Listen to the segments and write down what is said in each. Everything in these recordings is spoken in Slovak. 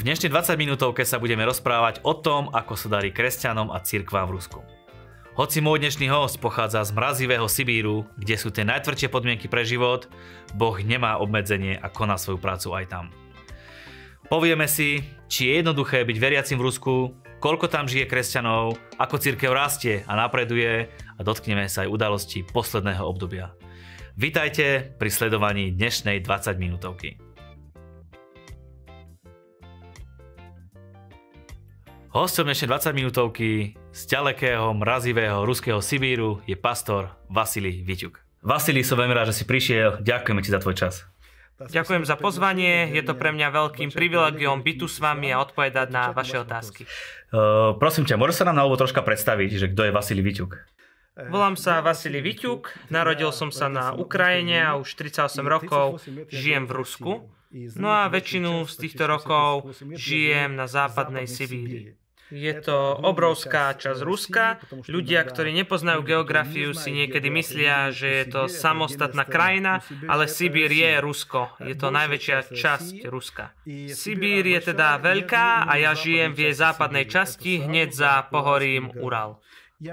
V dnešnej 20 minútovke sa budeme rozprávať o tom, ako sa darí kresťanom a cirkvám v Rusku. Hoci môj dnešný host pochádza z mrazivého Sibíru, kde sú tie najtvrdšie podmienky pre život, Boh nemá obmedzenie a koná svoju prácu aj tam. Povieme si, či je jednoduché byť veriacim v Rusku, koľko tam žije kresťanov, ako církev rastie a napreduje a dotkneme sa aj udalostí posledného obdobia. Vitajte pri sledovaní dnešnej 20 minútovky. Hostom dnešnej 20 minútovky z ďalekého, mrazivého ruského Sibíru je pastor Vasily Viťuk. Vasily, som veľmi rád, že si prišiel. Ďakujeme ti za tvoj čas. Ďakujem za pozvanie, je to pre mňa veľkým privilegiom byť tu s vami a odpovedať na vaše otázky. Uh, prosím ťa, môžeš sa nám na úvod troška predstaviť, že kto je Vasily Viťuk? Volám sa Vasily Viťuk, narodil som sa na Ukrajine a už 38 rokov žijem v Rusku. No a väčšinu z týchto rokov žijem na západnej Sibíri. Je to obrovská časť Ruska. Ľudia, ktorí nepoznajú geografiu, si niekedy myslia, že je to samostatná krajina, ale Sibír je Rusko. Je to najväčšia časť Ruska. Sibír je teda veľká a ja žijem v jej západnej časti, hneď za pohorím Ural.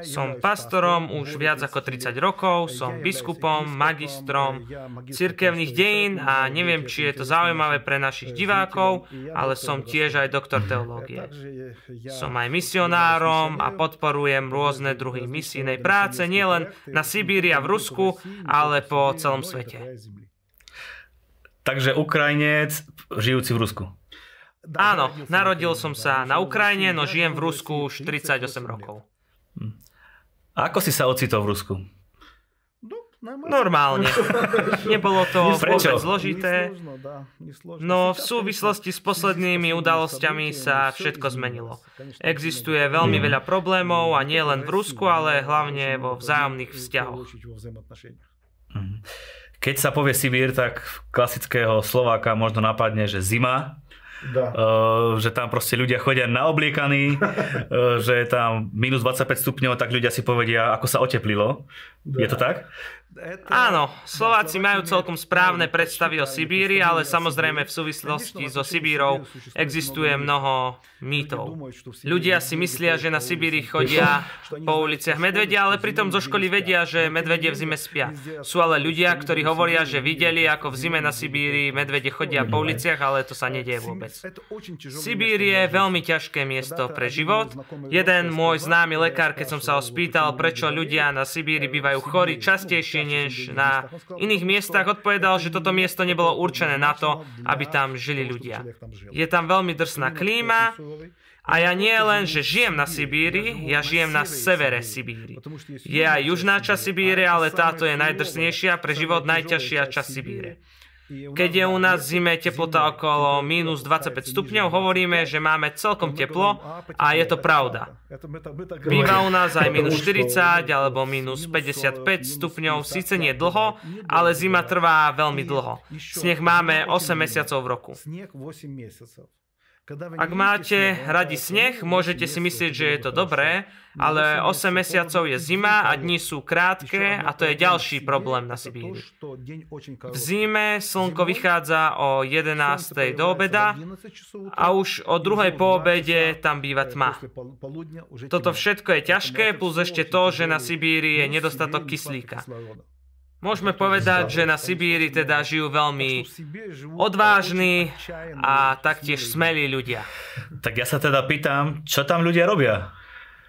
Som pastorom už viac ako 30 rokov, som biskupom, magistrom cirkevných dejín a neviem, či je to zaujímavé pre našich divákov, ale som tiež aj doktor teológie. Som aj misionárom a podporujem rôzne druhy misijnej práce nielen na Sibíri a v Rusku, ale po celom svete. Takže Ukrajinec žijúci v Rusku. Áno, narodil som sa na Ukrajine, no žijem v Rusku už 38 rokov. A ako si sa ocitol v Rusku? Normálne. Nebolo to vôbec zložité. No v súvislosti s poslednými udalosťami sa všetko zmenilo. Existuje veľmi veľa problémov a nie len v Rusku, ale hlavne vo vzájomných vzťahoch. Mhm. Keď sa povie Sibír, tak klasického Slováka možno napadne, že zima, Uh, že tam proste ľudia chodia naobliekaní, uh, že je tam minus 25 stupňov, tak ľudia si povedia, ako sa oteplilo. Da. Je to tak? Áno, Slováci majú celkom správne predstavy o Sibíri, ale samozrejme v súvislosti so Sibírou existuje mnoho mýtov. Ľudia si myslia, že na Sibíri chodia po uliciach medvedia, ale pritom zo školy vedia, že medvedie v zime spia. Sú ale ľudia, ktorí hovoria, že videli, ako v zime na Sibíri medvede chodia po uliciach, ale to sa nedieje vôbec. Sibír je veľmi ťažké miesto pre život. Jeden môj známy lekár, keď som sa ho spýtal, prečo ľudia na Sibíri bývajú chorí častejšie než na iných miestach, odpovedal, že toto miesto nebolo určené na to, aby tam žili ľudia. Je tam veľmi drsná klíma a ja nie len, že žijem na Sibíri, ja žijem na severe Sibíri. Je aj južná časť Sibíry, ale táto je najdrsnejšia, pre život najťažšia časť Sibíre. Keď je u nás zime teplota okolo minus 25 stupňov, hovoríme, že máme celkom teplo a je to pravda. Býva u nás aj minus 40 alebo minus 55 stupňov, síce nie dlho, ale zima trvá veľmi dlho. Sneh máme 8 mesiacov v roku. Ak máte radi sneh, môžete si myslieť, že je to dobré, ale 8 mesiacov je zima a dni sú krátke a to je ďalší problém na Sibíri. V zime slnko vychádza o 11. do obeda a už o druhej po obede tam býva tma. Toto všetko je ťažké, plus ešte to, že na Sibíri je nedostatok kyslíka. Môžeme povedať, že na Sibíri teda žijú veľmi odvážni a taktiež smelí ľudia. Tak ja sa teda pýtam, čo tam ľudia robia?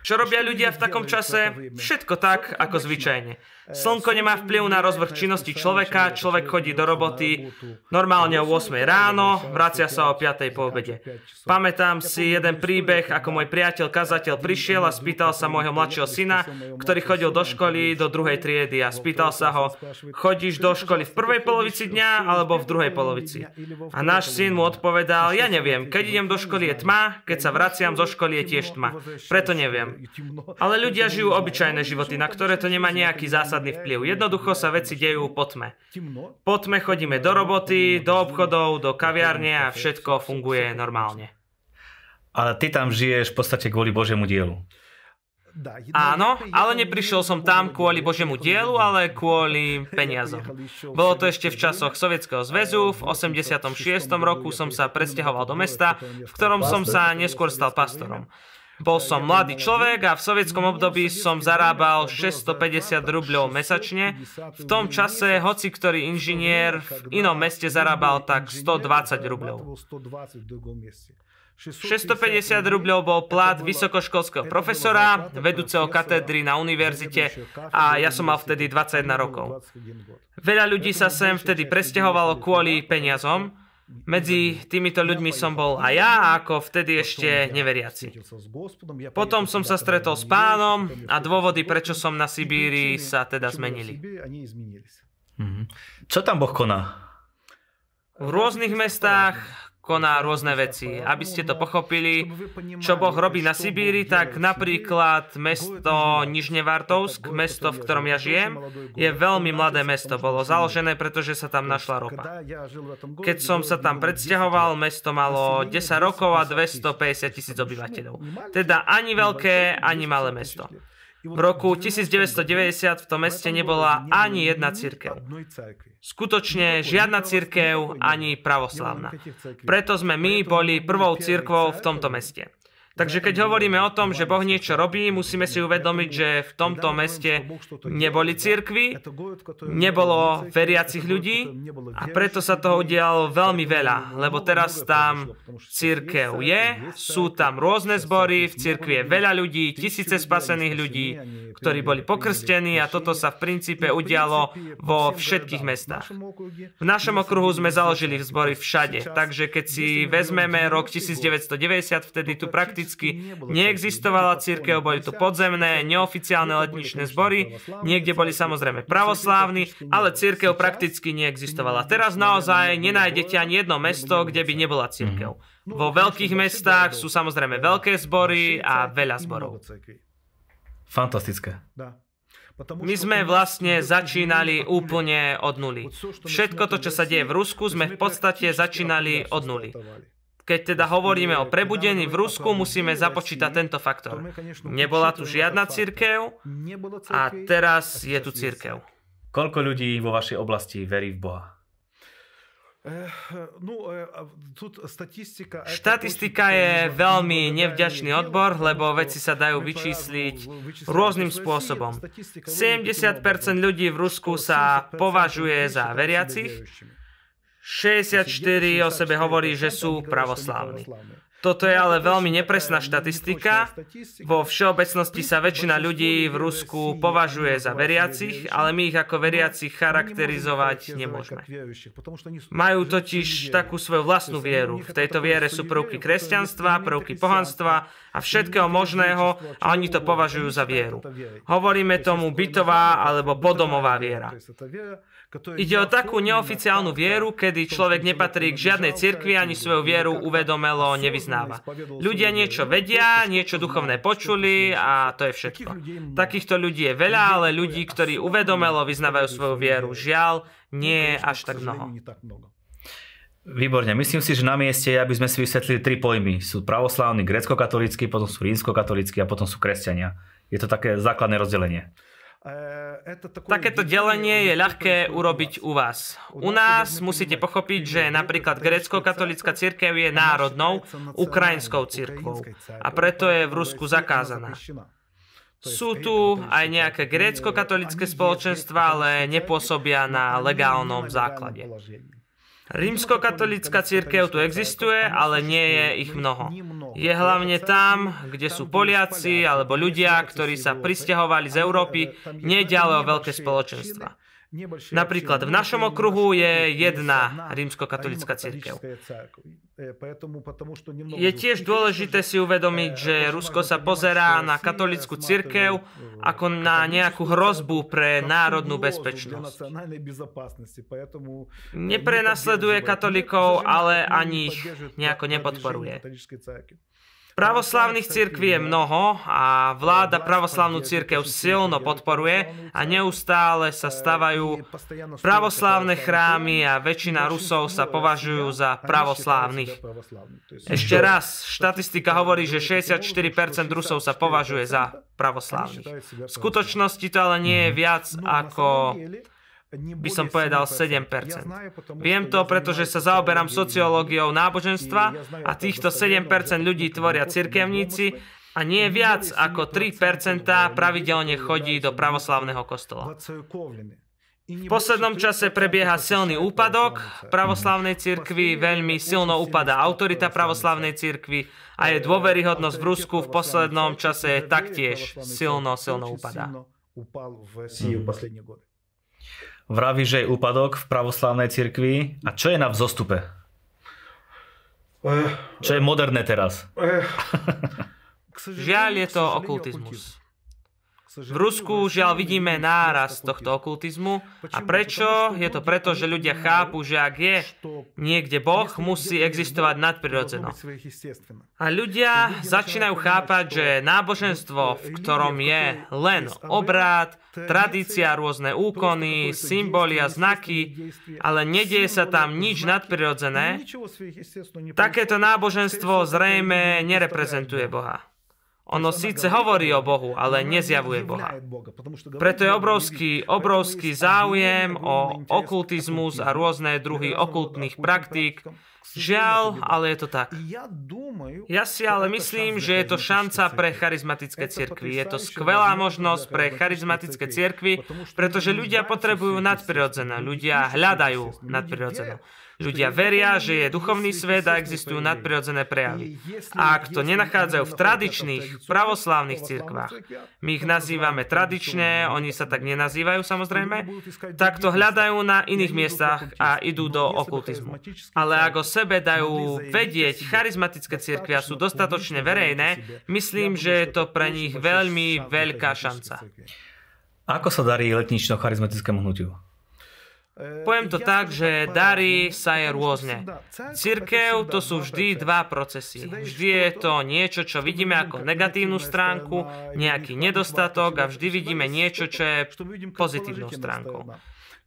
Čo robia ľudia v takom čase? Všetko tak, ako zvyčajne. Slnko nemá vplyv na rozvrh činnosti človeka, človek chodí do roboty normálne o 8 ráno, vracia sa o 5 po obede. Pamätám si jeden príbeh, ako môj priateľ kazateľ prišiel a spýtal sa môjho mladšieho syna, ktorý chodil do školy do druhej triedy a spýtal sa ho, chodíš do školy v prvej polovici dňa alebo v druhej polovici. A náš syn mu odpovedal, ja neviem, keď idem do školy je tma, keď sa vraciam zo školy je tiež tma. Preto neviem. Ale ľudia žijú obyčajné životy, na ktoré to nemá nejaký zásad zásadný vplyv. Jednoducho sa veci dejú po tme. Po tme chodíme do roboty, do obchodov, do kaviárne a všetko funguje normálne. Ale ty tam žiješ v podstate kvôli Božiemu dielu. Áno, ale neprišiel som tam kvôli Božiemu dielu, ale kvôli peniazom. Bolo to ešte v časoch Sovietskeho zväzu. V 86. roku som sa presťahoval do mesta, v ktorom som sa neskôr stal pastorom. Bol som mladý človek a v sovietskom období som zarábal 650 rubľov mesačne. V tom čase hoci ktorý inžinier v inom meste zarábal tak 120 rubľov. 650 rubľov bol plat vysokoškolského profesora, vedúceho katedry na univerzite a ja som mal vtedy 21 rokov. Veľa ľudí sa sem vtedy presťahovalo kvôli peniazom, medzi týmito ľuďmi som bol aj ja, ako vtedy ešte neveriaci. Potom som sa stretol s pánom a dôvody, prečo som na Sibíri, sa teda zmenili. Mhm. Čo tam Boh koná? V rôznych mestách koná rôzne veci. Aby ste to pochopili, čo Boh robí na Sibíri, tak napríklad mesto Nižnevartovsk, mesto, v ktorom ja žijem, je veľmi mladé mesto. Bolo založené, pretože sa tam našla ropa. Keď som sa tam predsťahoval, mesto malo 10 rokov a 250 tisíc obyvateľov. Teda ani veľké, ani malé mesto. V roku 1990 v tom meste nebola ani jedna církev. Skutočne žiadna církev ani pravoslavná. Preto sme my boli prvou církvou v tomto meste. Takže keď hovoríme o tom, že Boh niečo robí, musíme si uvedomiť, že v tomto meste neboli církvy, nebolo veriacich ľudí a preto sa toho udialo veľmi veľa, lebo teraz tam církev je, sú tam rôzne zbory, v církvi je veľa ľudí, tisíce spasených ľudí, ktorí boli pokrstení a toto sa v princípe udialo vo všetkých mestách. V našom okruhu sme založili zbory všade, takže keď si vezmeme rok 1990, vtedy tu prakticky prakticky neexistovala církev, boli tu podzemné, neoficiálne letničné zbory, niekde boli samozrejme pravoslávni, ale církev prakticky neexistovala. Teraz naozaj nenájdete ani jedno mesto, kde by nebola církev. Vo veľkých mestách sú samozrejme veľké zbory a veľa zborov. Fantastické. My sme vlastne začínali úplne od nuly. Všetko to, čo sa deje v Rusku, sme v podstate začínali od nuly. Keď teda hovoríme o prebudení v Rusku, musíme započítať tento faktor. Nebola tu žiadna církev a teraz je tu církev. Koľko ľudí vo vašej oblasti verí v Boha? Štatistika je veľmi nevďačný odbor, lebo veci sa dajú vyčísliť rôznym spôsobom. 70% ľudí v Rusku sa považuje za veriacich, 64 o sebe hovorí, že sú pravoslávni. Toto je ale veľmi nepresná štatistika. Vo všeobecnosti sa väčšina ľudí v Rusku považuje za veriacich, ale my ich ako veriacich charakterizovať nemôžeme. Majú totiž takú svoju vlastnú vieru. V tejto viere sú prvky kresťanstva, prvky pohanstva a všetkého možného a oni to považujú za vieru. Hovoríme tomu bytová alebo podomová viera. Ide o takú neoficiálnu vieru, kedy človek nepatrí k žiadnej cirkvi ani svoju vieru uvedomelo nevyznáva. Ľudia niečo vedia, niečo duchovné počuli a to je všetko. Takýchto ľudí je veľa, ale ľudí, ktorí uvedomelo vyznávajú svoju vieru, žiaľ, nie je až tak mnoho. Výborne. Myslím si, že na mieste je, aby sme si vysvetlili tri pojmy. Sú pravoslávni, grecko-katolícky, potom sú rímsko-katolícky a potom sú kresťania. Je to také základné rozdelenie. Takéto delenie je ľahké urobiť u vás. U nás musíte pochopiť, že napríklad grécko-katolická církev je národnou ukrajinskou církvou. a preto je v Rusku zakázaná. Sú tu aj nejaké grécko-katolické spoločenstva, ale nepôsobia na legálnom základe. Rímskokatolická církev tu existuje, ale nie je ich mnoho. Je hlavne tam, kde sú Poliaci alebo ľudia, ktorí sa pristahovali z Európy, nie ďalej o veľké spoločenstva. Napríklad v našom okruhu je jedna rímskokatolická církev. Je tiež dôležité si uvedomiť, že Rusko sa pozerá na katolickú církev ako na nejakú hrozbu pre národnú bezpečnosť. Neprenasleduje katolíkov, ale ani ich nejako nepodporuje. Pravoslavných cirkví je mnoho a vláda pravoslavnú církev silno podporuje a neustále sa stavajú pravoslávne chrámy a väčšina Rusov sa považujú za pravoslávnych. Ešte raz, štatistika hovorí, že 64% Rusov sa považuje za pravoslávnych. V skutočnosti to ale nie je viac ako by som povedal 7%. Viem to, pretože sa zaoberám sociológiou náboženstva a týchto 7% ľudí tvoria cirkevníci a nie viac ako 3% pravidelne chodí do pravoslavného kostola. V poslednom čase prebieha silný úpadok pravoslavnej cirkvi, veľmi silno upadá autorita pravoslavnej cirkvi a je dôveryhodnosť v Rusku v poslednom čase taktiež silno, silno upadá. Vraví, že je úpadok v pravoslavnej cirkvi. A čo je na vzostupe? Čo je moderné teraz? Žiaľ je to okultizmus. V Rusku žiaľ vidíme náraz tohto okultizmu. A prečo? Je to preto, že ľudia chápu, že ak je niekde Boh, musí existovať nadprirodzeno. A ľudia začínajú chápať, že náboženstvo, v ktorom je len obrad, tradícia, rôzne úkony, symboly a znaky, ale nedieje sa tam nič nadprirodzené, takéto náboženstvo zrejme nereprezentuje Boha. Ono síce hovorí o Bohu, ale nezjavuje Boha. Preto je obrovský, obrovský záujem o okultizmus a rôzne druhy okultných praktík. Žiaľ, ale je to tak. Ja si ale myslím, že je to šanca pre charizmatické cirkvy. Je to skvelá možnosť pre charizmatické cirkvy, pretože ľudia potrebujú nadprirodzené. Ľudia hľadajú nadprirodzené. Ľudia veria, že je duchovný svet a existujú nadprirodzené prejavy. A ak to nenachádzajú v tradičných, pravoslávnych cirkvách, my ich nazývame tradičné, oni sa tak nenazývajú samozrejme, tak to hľadajú na iných miestach a idú do okultizmu. Ale ak o sebe dajú vedieť charizmatické cirkvy a sú dostatočne verejné, myslím, že je to pre nich veľmi veľká šanca. Ako sa darí letnično-charizmatickému hnutiu? Poviem to tak, že dary sa je rôzne. Cirkev to sú vždy dva procesy. Vždy je to niečo, čo vidíme ako negatívnu stránku, nejaký nedostatok a vždy vidíme niečo, čo je pozitívnou stránkou.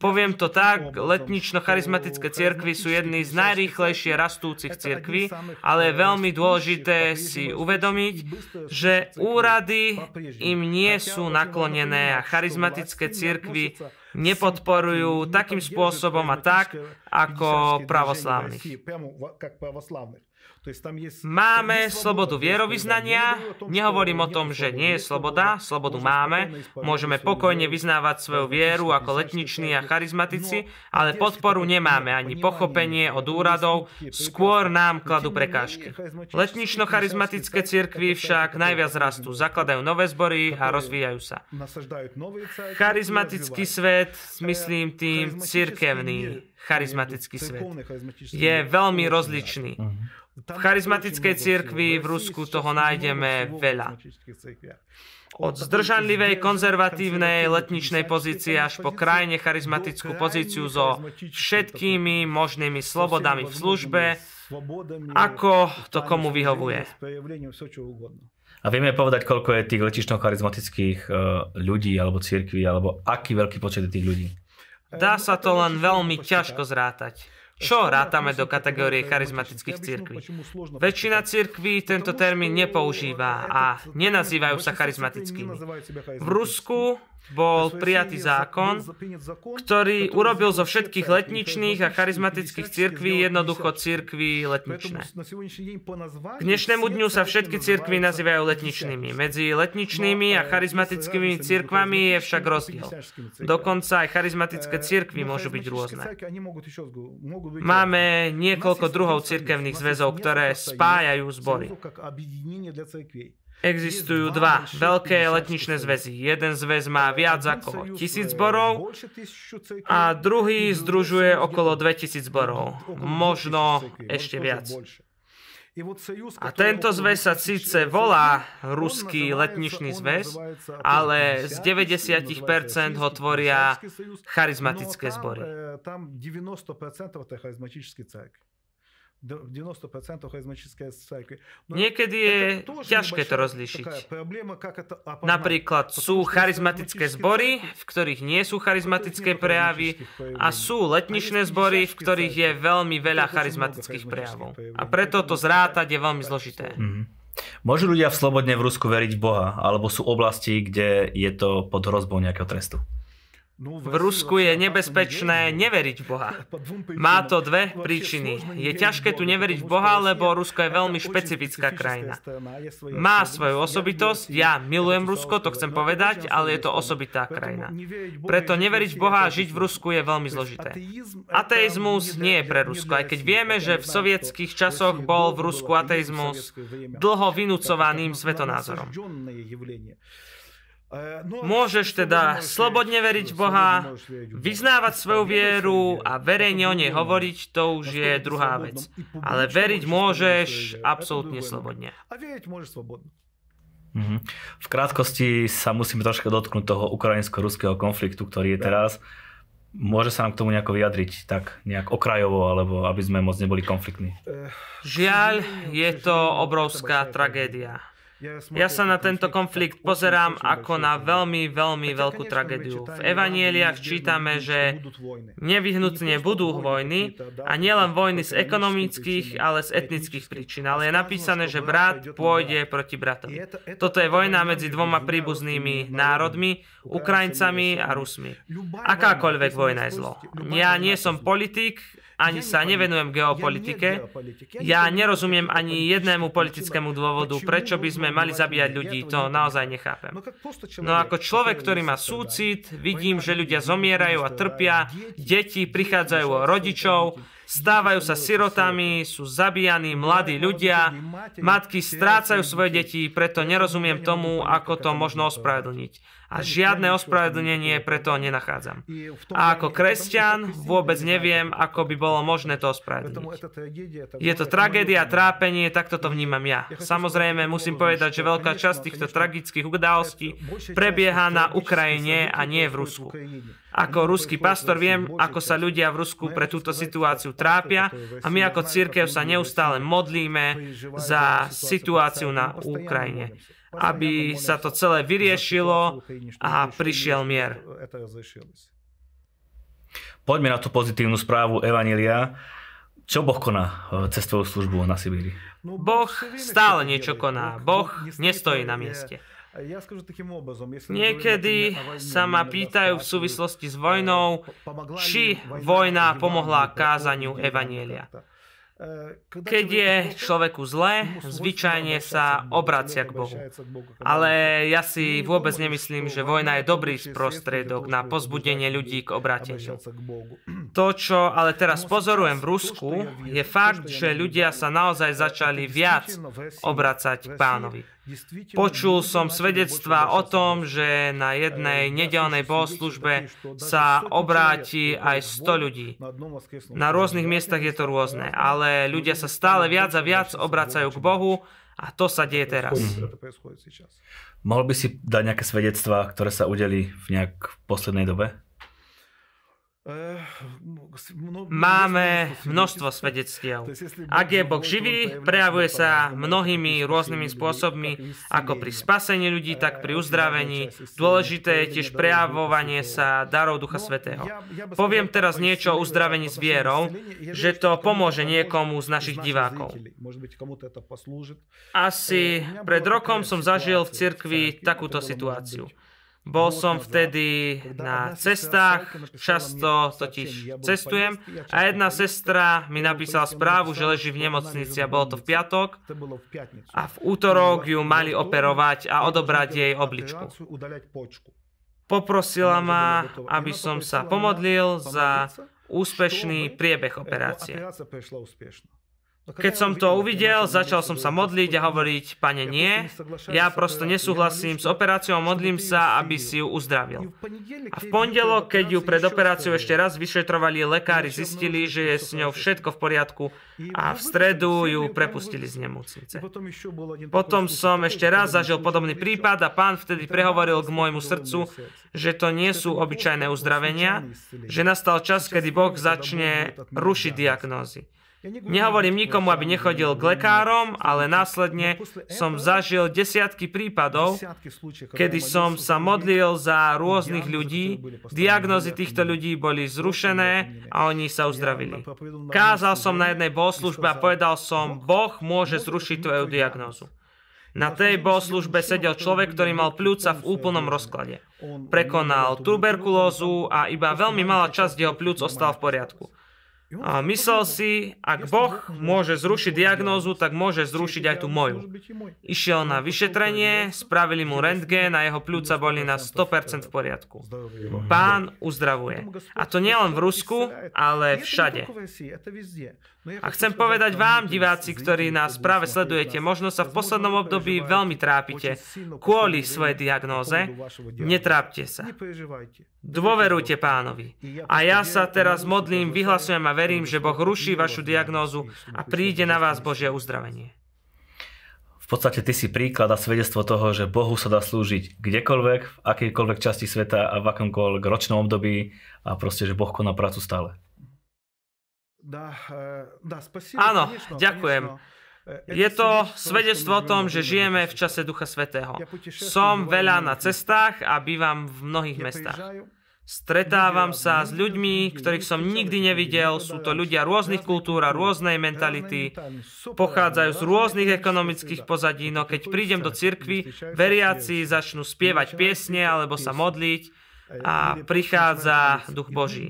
Poviem to tak, letnično-charizmatické cirkvy sú jedny z najrýchlejšie rastúcich cirkví, ale je veľmi dôležité si uvedomiť, že úrady im nie sú naklonené a charizmatické cirkvy nepodporujú takým spôsobom a tak, ako pravoslávnych. Máme slobodu vierovýznania, nehovorím o tom, že nie je sloboda, slobodu máme, môžeme pokojne vyznávať svoju vieru ako letniční a charizmatici, ale podporu nemáme ani pochopenie od úradov, skôr nám kladú prekážky. Letnično-charizmatické cirkvy však najviac rastú, zakladajú nové zbory a rozvíjajú sa. Charizmatický svet, myslím tým cirkevný charizmatický svet, je veľmi rozličný. V charizmatickej cirkvi v Rusku toho nájdeme veľa. Od zdržanlivej konzervatívnej letničnej pozície až po krajne charizmatickú pozíciu so všetkými možnými slobodami v službe, ako to komu vyhovuje. A vieme povedať, koľko je tých letično-charizmatických e, ľudí alebo cirkví, alebo aký veľký počet je tých ľudí? Dá sa to len veľmi ťažko zrátať. Čo rátame do kategórie charizmatických církví? Väčšina církví tento termín nepoužíva a nenazývajú sa charizmatickými. V Rusku bol prijatý zákon, ktorý urobil zo všetkých letničných a charizmatických cirkví jednoducho cirkví letničné. K dnešnému dňu sa všetky cirkvy nazývajú letničnými. Medzi letničnými a charizmatickými cirkvami je však rozdiel. Dokonca aj charizmatické cirkvy môžu byť rôzne. Máme niekoľko druhov cirkevných zväzov, ktoré spájajú zbory. Existujú dva veľké letničné zväzy. Jeden zväz má viac ako tisíc zborov a druhý združuje okolo 2000 zborov. Možno ešte viac. A tento zväz sa síce volá Ruský letničný zväz, ale z 90% ho tvoria charizmatické zbory. Niekedy je ťažké to rozlíšiť. Napríklad sú charizmatické zbory, v ktorých nie sú charizmatické prejavy a sú letničné zbory, v ktorých je veľmi veľa charizmatických prejavov. A preto to zrátať je veľmi zložité. Mm-hmm. Môžu ľudia v slobodne v Rusku veriť v Boha, alebo sú oblasti, kde je to pod hrozbou nejakého trestu? V Rusku je nebezpečné neveriť v Boha. Má to dve príčiny. Je ťažké tu neveriť v Boha, lebo Rusko je veľmi špecifická krajina. Má svoju osobitosť, ja milujem Rusko, to chcem povedať, ale je to osobitá krajina. Preto neveriť v Boha a žiť v Rusku je veľmi zložité. Ateizmus nie je pre Rusko, aj keď vieme, že v sovietských časoch bol v Rusku ateizmus dlho vynúcovaným svetonázorom. Môžeš teda slobodne veriť v Boha, vyznávať svoju vieru a verejne o nej hovoriť, to už je druhá vec. Ale veriť môžeš absolútne slobodne. Mhm. V krátkosti sa musíme troška dotknúť toho ukrajinsko-ruského konfliktu, ktorý je teraz. Môže sa nám k tomu nejako vyjadriť, tak nejak okrajovo, alebo aby sme moc neboli konfliktní? Žiaľ, je to obrovská tragédia. Ja sa na tento konflikt pozerám ako na veľmi, veľmi veľkú tragédiu. V evanieliach čítame, že nevyhnutne budú vojny a nielen vojny z ekonomických, ale z etnických príčin. Ale je napísané, že brat pôjde proti bratovi. Toto je vojna medzi dvoma príbuznými národmi, Ukrajincami a Rusmi. Akákoľvek vojna je zlo. Ja nie som politik, ani sa nevenujem geopolitike. Ja nerozumiem ani jednému politickému dôvodu, prečo by sme mali zabíjať ľudí. To naozaj nechápem. No ako človek, ktorý má súcit, vidím, že ľudia zomierajú a trpia, deti prichádzajú o rodičov, stávajú sa sirotami, sú zabíjani mladí ľudia, matky strácajú svoje deti, preto nerozumiem tomu, ako to možno ospravedlniť a žiadne ospravedlnenie preto nenachádzam. A ako kresťan vôbec neviem, ako by bolo možné to ospravedlniť. Je to tragédia, trápenie, takto to vnímam ja. Samozrejme, musím povedať, že veľká časť týchto tragických udalostí prebieha na Ukrajine a nie v Rusku. Ako ruský pastor viem, ako sa ľudia v Rusku pre túto situáciu trápia a my ako církev sa neustále modlíme za situáciu na Ukrajine aby sa to celé vyriešilo a prišiel mier. Poďme na tú pozitívnu správu Evanília. Čo Boh koná e, cez tvoju službu na Sibíri? Boh stále niečo koná. Boh nestojí na mieste. Niekedy sa ma pýtajú v súvislosti s vojnou, či vojna pomohla kázaniu Evanielia. Keď je človeku zle, zvyčajne sa obracia k Bohu. Ale ja si vôbec nemyslím, že vojna je dobrý prostriedok na pozbudenie ľudí k obrateniu. To, čo ale teraz pozorujem v Rusku, je fakt, že ľudia sa naozaj začali viac obracať k pánovi. Počul som svedectva o tom, že na jednej nedelnej bohoslužbe sa obráti aj 100 ľudí. Na rôznych miestach je to rôzne, ale ľudia sa stále viac a viac obracajú k Bohu a to sa deje teraz. Mohol by si dať nejaké svedectvá, ktoré sa udeli v nejak poslednej dobe? Máme množstvo svedectiev. Ak je Boh živý, prejavuje sa mnohými rôznymi spôsobmi, ako pri spasení ľudí, tak pri uzdravení. Dôležité je tiež prejavovanie sa darov Ducha Svetého. Poviem teraz niečo o uzdravení s vierou, že to pomôže niekomu z našich divákov. Asi pred rokom som zažil v cirkvi takúto situáciu. Bol som vtedy na cestách, často totiž cestujem a jedna sestra mi napísala správu, že leží v nemocnici a bolo to v piatok a v útorok ju mali operovať a odobrať jej obličku. Poprosila ma, aby som sa pomodlil za úspešný priebeh operácie. Keď som to uvidel, začal som sa modliť a hovoriť, pane nie, ja prosto nesúhlasím s operáciou, modlím sa, aby si ju uzdravil. A v pondelok, keď ju pred operáciou ešte raz vyšetrovali, lekári zistili, že je s ňou všetko v poriadku a v stredu ju prepustili z nemocnice. Potom som ešte raz zažil podobný prípad a pán vtedy prehovoril k môjmu srdcu, že to nie sú obyčajné uzdravenia, že nastal čas, kedy Boh začne rušiť diagnózy Nehovorím nikomu, aby nechodil k lekárom, ale následne som zažil desiatky prípadov, kedy som sa modlil za rôznych ľudí, diagnozy týchto ľudí boli zrušené a oni sa uzdravili. Kázal som na jednej bohoslužbe a povedal som, Boh môže zrušiť tvoju diagnózu. Na tej bohoslužbe sedel človek, ktorý mal pľúca v úplnom rozklade. Prekonal tuberkulózu a iba veľmi malá časť jeho pľúc ostala v poriadku. A myslel si, ak Boh môže zrušiť diagnózu, tak môže zrušiť aj tú moju. Išiel na vyšetrenie, spravili mu rentgen a jeho pľúca boli na 100% v poriadku. Pán uzdravuje. A to nielen v Rusku, ale všade. A chcem povedať vám, diváci, ktorí nás práve sledujete, možno sa v poslednom období veľmi trápite kvôli svojej diagnóze. Netrápte sa. Dôverujte pánovi. A ja sa teraz modlím, vyhlasujem a verím, že Boh ruší vašu diagnózu a príde na vás Božie uzdravenie. V podstate ty si príklad a svedectvo toho, že Bohu sa dá slúžiť kdekoľvek, v akejkoľvek časti sveta a v akomkoľvek ročnom období a proste, že Boh koná prácu stále. Áno, ďakujem. Je to svedectvo o tom, že žijeme v čase Ducha Svetého. Som veľa na cestách a bývam v mnohých mestách. Stretávam sa s ľuďmi, ktorých som nikdy nevidel. Sú to ľudia rôznych kultúr a rôznej mentality. Pochádzajú z rôznych ekonomických pozadí, no keď prídem do cirkvy, veriaci začnú spievať piesne alebo sa modliť a prichádza Duch Boží.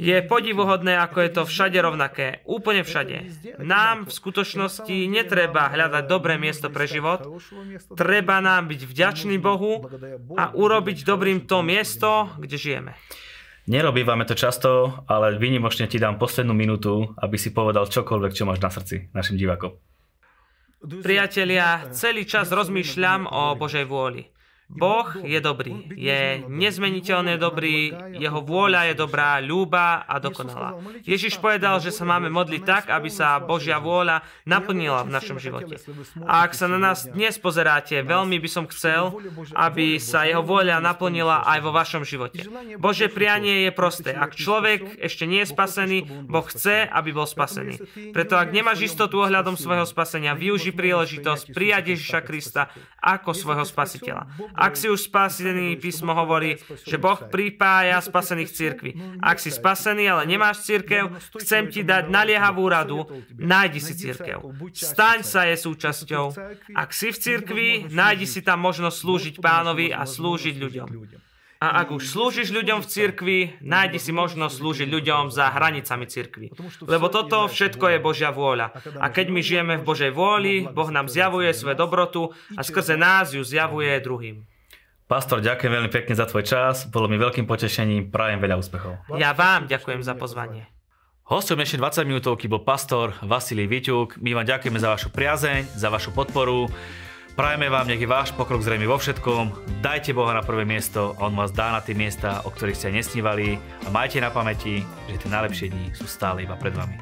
Je podivuhodné, ako je to všade rovnaké. Úplne všade. Nám v skutočnosti netreba hľadať dobré miesto pre život. Treba nám byť vďačný Bohu a urobiť dobrým to miesto, kde žijeme. Nerobívame to často, ale výnimočne ti dám poslednú minútu, aby si povedal čokoľvek, čo máš na srdci našim divákom. Priatelia, celý čas rozmýšľam o Božej vôli. Boh je dobrý, je nezmeniteľne dobrý, jeho vôľa je dobrá, ľúba a dokonalá. Ježiš povedal, že sa máme modliť tak, aby sa Božia vôľa naplnila v našom živote. A ak sa na nás dnes pozeráte, veľmi by som chcel, aby sa jeho vôľa naplnila aj vo vašom živote. Božie prianie je prosté. Ak človek ešte nie je spasený, Boh chce, aby bol spasený. Preto ak nemáš istotu ohľadom svojho spasenia, využi príležitosť prijať Ježiša Krista ako svojho spasiteľa. Ak si už spasený, písmo hovorí, že Boh pripája spasených církvi. Ak si spasený, ale nemáš církev, chcem ti dať naliehavú radu, nájdi si církev. Staň sa je súčasťou. Ak si v církvi, nájdi si tam možnosť slúžiť pánovi a slúžiť ľuďom. A ak už slúžiš ľuďom v cirkvi, nájdi si možnosť slúžiť ľuďom za hranicami cirkvi. Lebo toto všetko je Božia vôľa. A keď my žijeme v Božej vôli, Boh nám zjavuje svoju dobrotu a skrze nás ju zjavuje druhým. Pastor, ďakujem veľmi pekne za tvoj čas. Bolo mi veľkým potešením. Prajem veľa úspechov. Ja vám ďakujem za pozvanie. Hostom dnešnej 20 minútovky bol pastor Vasilij Viťuk. My vám ďakujeme za vašu priazeň, za vašu podporu. Prajeme vám, nech je váš pokrok zrejme vo všetkom. Dajte Boha na prvé miesto On vás dá na tie miesta, o ktorých ste nesnívali. A majte na pamäti, že tie najlepšie dni sú stále iba pred vami.